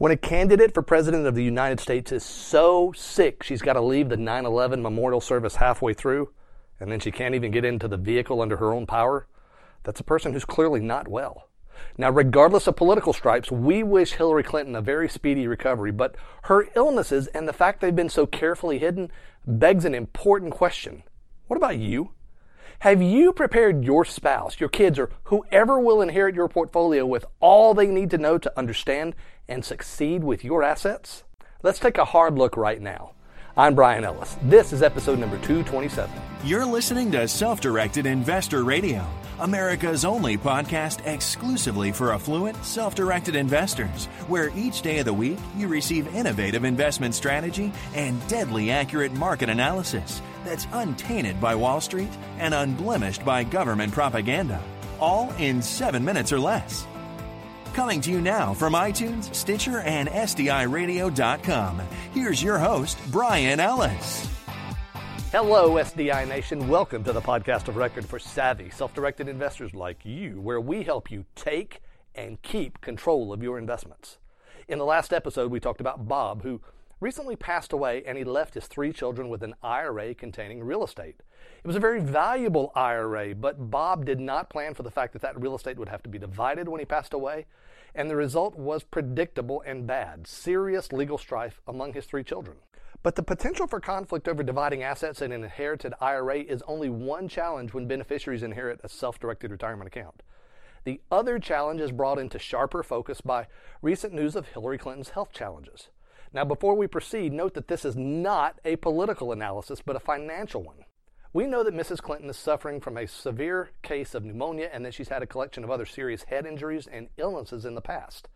When a candidate for president of the United States is so sick she's got to leave the 9 11 memorial service halfway through, and then she can't even get into the vehicle under her own power, that's a person who's clearly not well. Now, regardless of political stripes, we wish Hillary Clinton a very speedy recovery, but her illnesses and the fact they've been so carefully hidden begs an important question. What about you? Have you prepared your spouse, your kids, or whoever will inherit your portfolio with all they need to know to understand and succeed with your assets? Let's take a hard look right now. I'm Brian Ellis. This is episode number 227. You're listening to Self Directed Investor Radio, America's only podcast exclusively for affluent, self directed investors, where each day of the week you receive innovative investment strategy and deadly accurate market analysis that's untainted by Wall Street and unblemished by government propaganda, all in seven minutes or less. Coming to you now from iTunes, Stitcher, and SDIRadio.com. Here's your host, Brian Ellis. Hello, SDI Nation. Welcome to the podcast of record for savvy, self directed investors like you, where we help you take and keep control of your investments. In the last episode, we talked about Bob, who recently passed away and he left his three children with an IRA containing real estate. It was a very valuable IRA, but Bob did not plan for the fact that that real estate would have to be divided when he passed away, and the result was predictable and bad serious legal strife among his three children. But the potential for conflict over dividing assets in an inherited IRA is only one challenge when beneficiaries inherit a self directed retirement account. The other challenge is brought into sharper focus by recent news of Hillary Clinton's health challenges. Now, before we proceed, note that this is not a political analysis, but a financial one. We know that Mrs. Clinton is suffering from a severe case of pneumonia and that she's had a collection of other serious head injuries and illnesses in the past.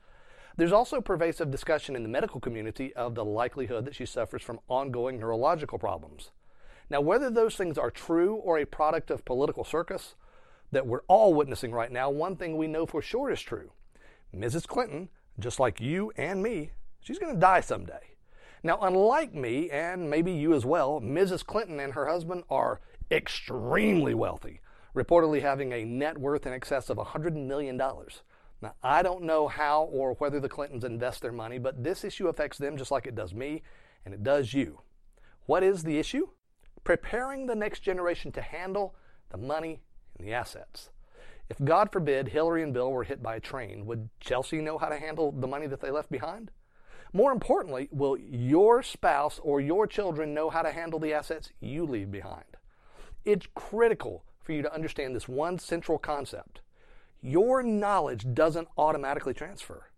There's also pervasive discussion in the medical community of the likelihood that she suffers from ongoing neurological problems. Now, whether those things are true or a product of political circus that we're all witnessing right now, one thing we know for sure is true. Mrs. Clinton, just like you and me, She's going to die someday. Now, unlike me, and maybe you as well, Mrs. Clinton and her husband are extremely wealthy, reportedly having a net worth in excess of $100 million. Now, I don't know how or whether the Clintons invest their money, but this issue affects them just like it does me and it does you. What is the issue? Preparing the next generation to handle the money and the assets. If, God forbid, Hillary and Bill were hit by a train, would Chelsea know how to handle the money that they left behind? More importantly, will your spouse or your children know how to handle the assets you leave behind? It's critical for you to understand this one central concept. Your knowledge doesn't automatically transfer.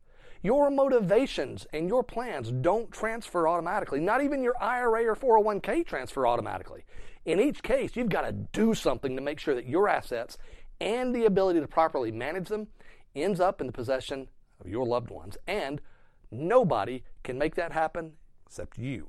Your motivations and your plans don't transfer automatically. Not even your IRA or 401k transfer automatically. In each case, you've got to do something to make sure that your assets and the ability to properly manage them ends up in the possession of your loved ones and Nobody can make that happen except you.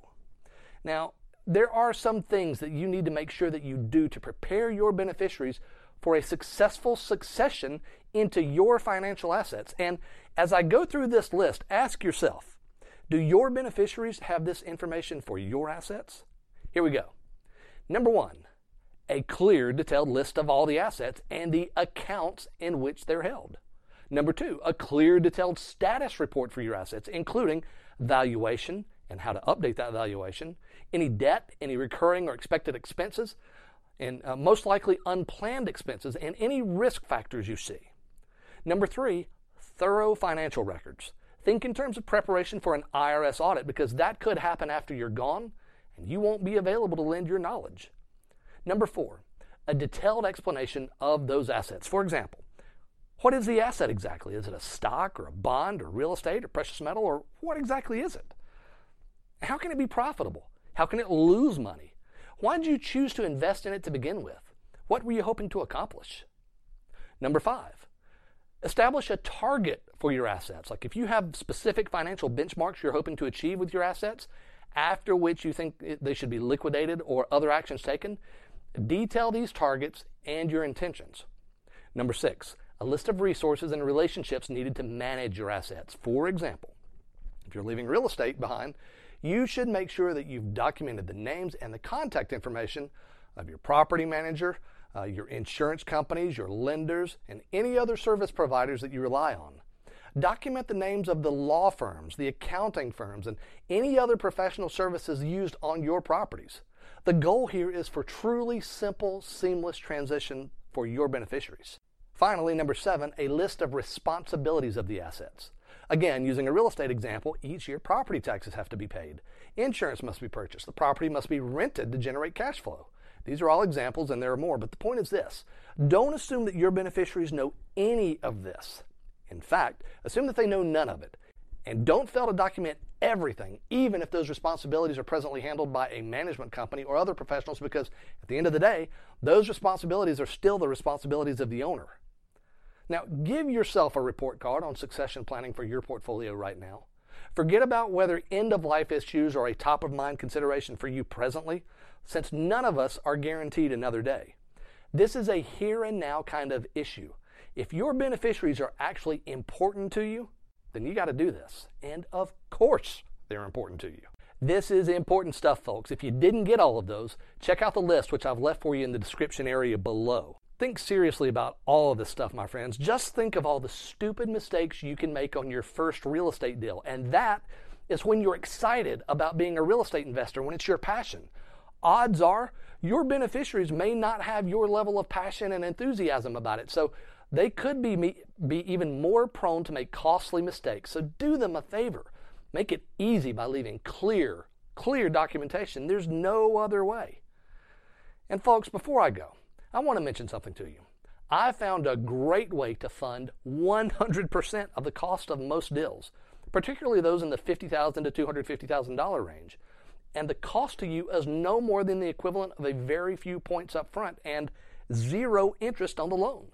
Now, there are some things that you need to make sure that you do to prepare your beneficiaries for a successful succession into your financial assets. And as I go through this list, ask yourself do your beneficiaries have this information for your assets? Here we go. Number one, a clear, detailed list of all the assets and the accounts in which they're held. Number two, a clear, detailed status report for your assets, including valuation and how to update that valuation, any debt, any recurring or expected expenses, and uh, most likely unplanned expenses, and any risk factors you see. Number three, thorough financial records. Think in terms of preparation for an IRS audit because that could happen after you're gone and you won't be available to lend your knowledge. Number four, a detailed explanation of those assets. For example, what is the asset exactly? Is it a stock or a bond or real estate or precious metal or what exactly is it? How can it be profitable? How can it lose money? Why did you choose to invest in it to begin with? What were you hoping to accomplish? Number five, establish a target for your assets. Like if you have specific financial benchmarks you're hoping to achieve with your assets, after which you think they should be liquidated or other actions taken, detail these targets and your intentions. Number six, a list of resources and relationships needed to manage your assets. For example, if you're leaving real estate behind, you should make sure that you've documented the names and the contact information of your property manager, uh, your insurance companies, your lenders, and any other service providers that you rely on. Document the names of the law firms, the accounting firms, and any other professional services used on your properties. The goal here is for truly simple, seamless transition for your beneficiaries. Finally, number seven, a list of responsibilities of the assets. Again, using a real estate example, each year property taxes have to be paid. Insurance must be purchased. The property must be rented to generate cash flow. These are all examples and there are more, but the point is this don't assume that your beneficiaries know any of this. In fact, assume that they know none of it. And don't fail to document everything, even if those responsibilities are presently handled by a management company or other professionals, because at the end of the day, those responsibilities are still the responsibilities of the owner. Now, give yourself a report card on succession planning for your portfolio right now. Forget about whether end of life issues are a top of mind consideration for you presently, since none of us are guaranteed another day. This is a here and now kind of issue. If your beneficiaries are actually important to you, then you got to do this. And of course, they're important to you. This is important stuff, folks. If you didn't get all of those, check out the list, which I've left for you in the description area below. Think seriously about all of this stuff, my friends. Just think of all the stupid mistakes you can make on your first real estate deal. And that is when you're excited about being a real estate investor, when it's your passion. Odds are your beneficiaries may not have your level of passion and enthusiasm about it. So they could be, be even more prone to make costly mistakes. So do them a favor. Make it easy by leaving clear, clear documentation. There's no other way. And folks, before I go, I want to mention something to you. I found a great way to fund 100% of the cost of most deals, particularly those in the $50,000 to $250,000 range. And the cost to you is no more than the equivalent of a very few points up front and zero interest on the loan.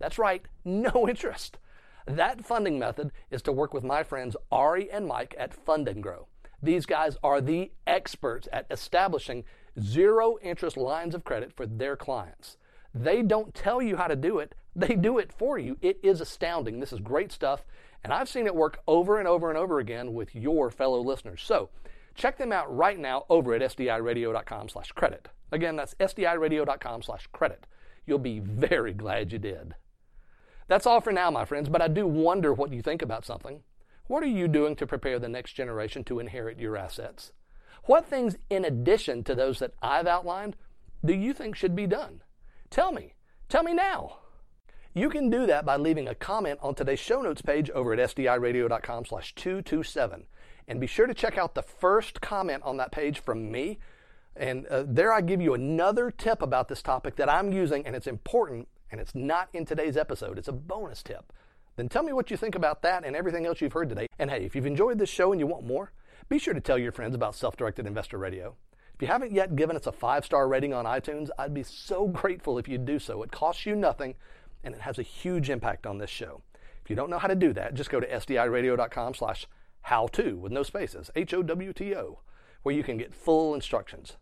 That's right, no interest. That funding method is to work with my friends Ari and Mike at Fund and Grow. These guys are the experts at establishing zero interest lines of credit for their clients. They don't tell you how to do it, they do it for you. It is astounding. This is great stuff, and I've seen it work over and over and over again with your fellow listeners. So, check them out right now over at sdiradio.com/credit. Again, that's sdiradio.com/credit. You'll be very glad you did. That's all for now, my friends, but I do wonder what you think about something. What are you doing to prepare the next generation to inherit your assets? What things, in addition to those that I've outlined, do you think should be done? Tell me. Tell me now. You can do that by leaving a comment on today's show notes page over at sdiradio.com slash 227. And be sure to check out the first comment on that page from me. And uh, there I give you another tip about this topic that I'm using, and it's important and it's not in today's episode, it's a bonus tip, then tell me what you think about that and everything else you've heard today. And hey, if you've enjoyed this show and you want more, be sure to tell your friends about Self Directed Investor Radio. If you haven't yet given us a five star rating on iTunes, I'd be so grateful if you'd do so. It costs you nothing and it has a huge impact on this show. If you don't know how to do that, just go to sdiradio.com slash how to with no spaces, H O W T O, where you can get full instructions.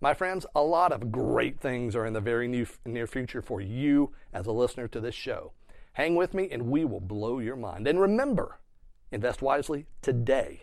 My friends, a lot of great things are in the very near future for you as a listener to this show. Hang with me and we will blow your mind. And remember, invest wisely today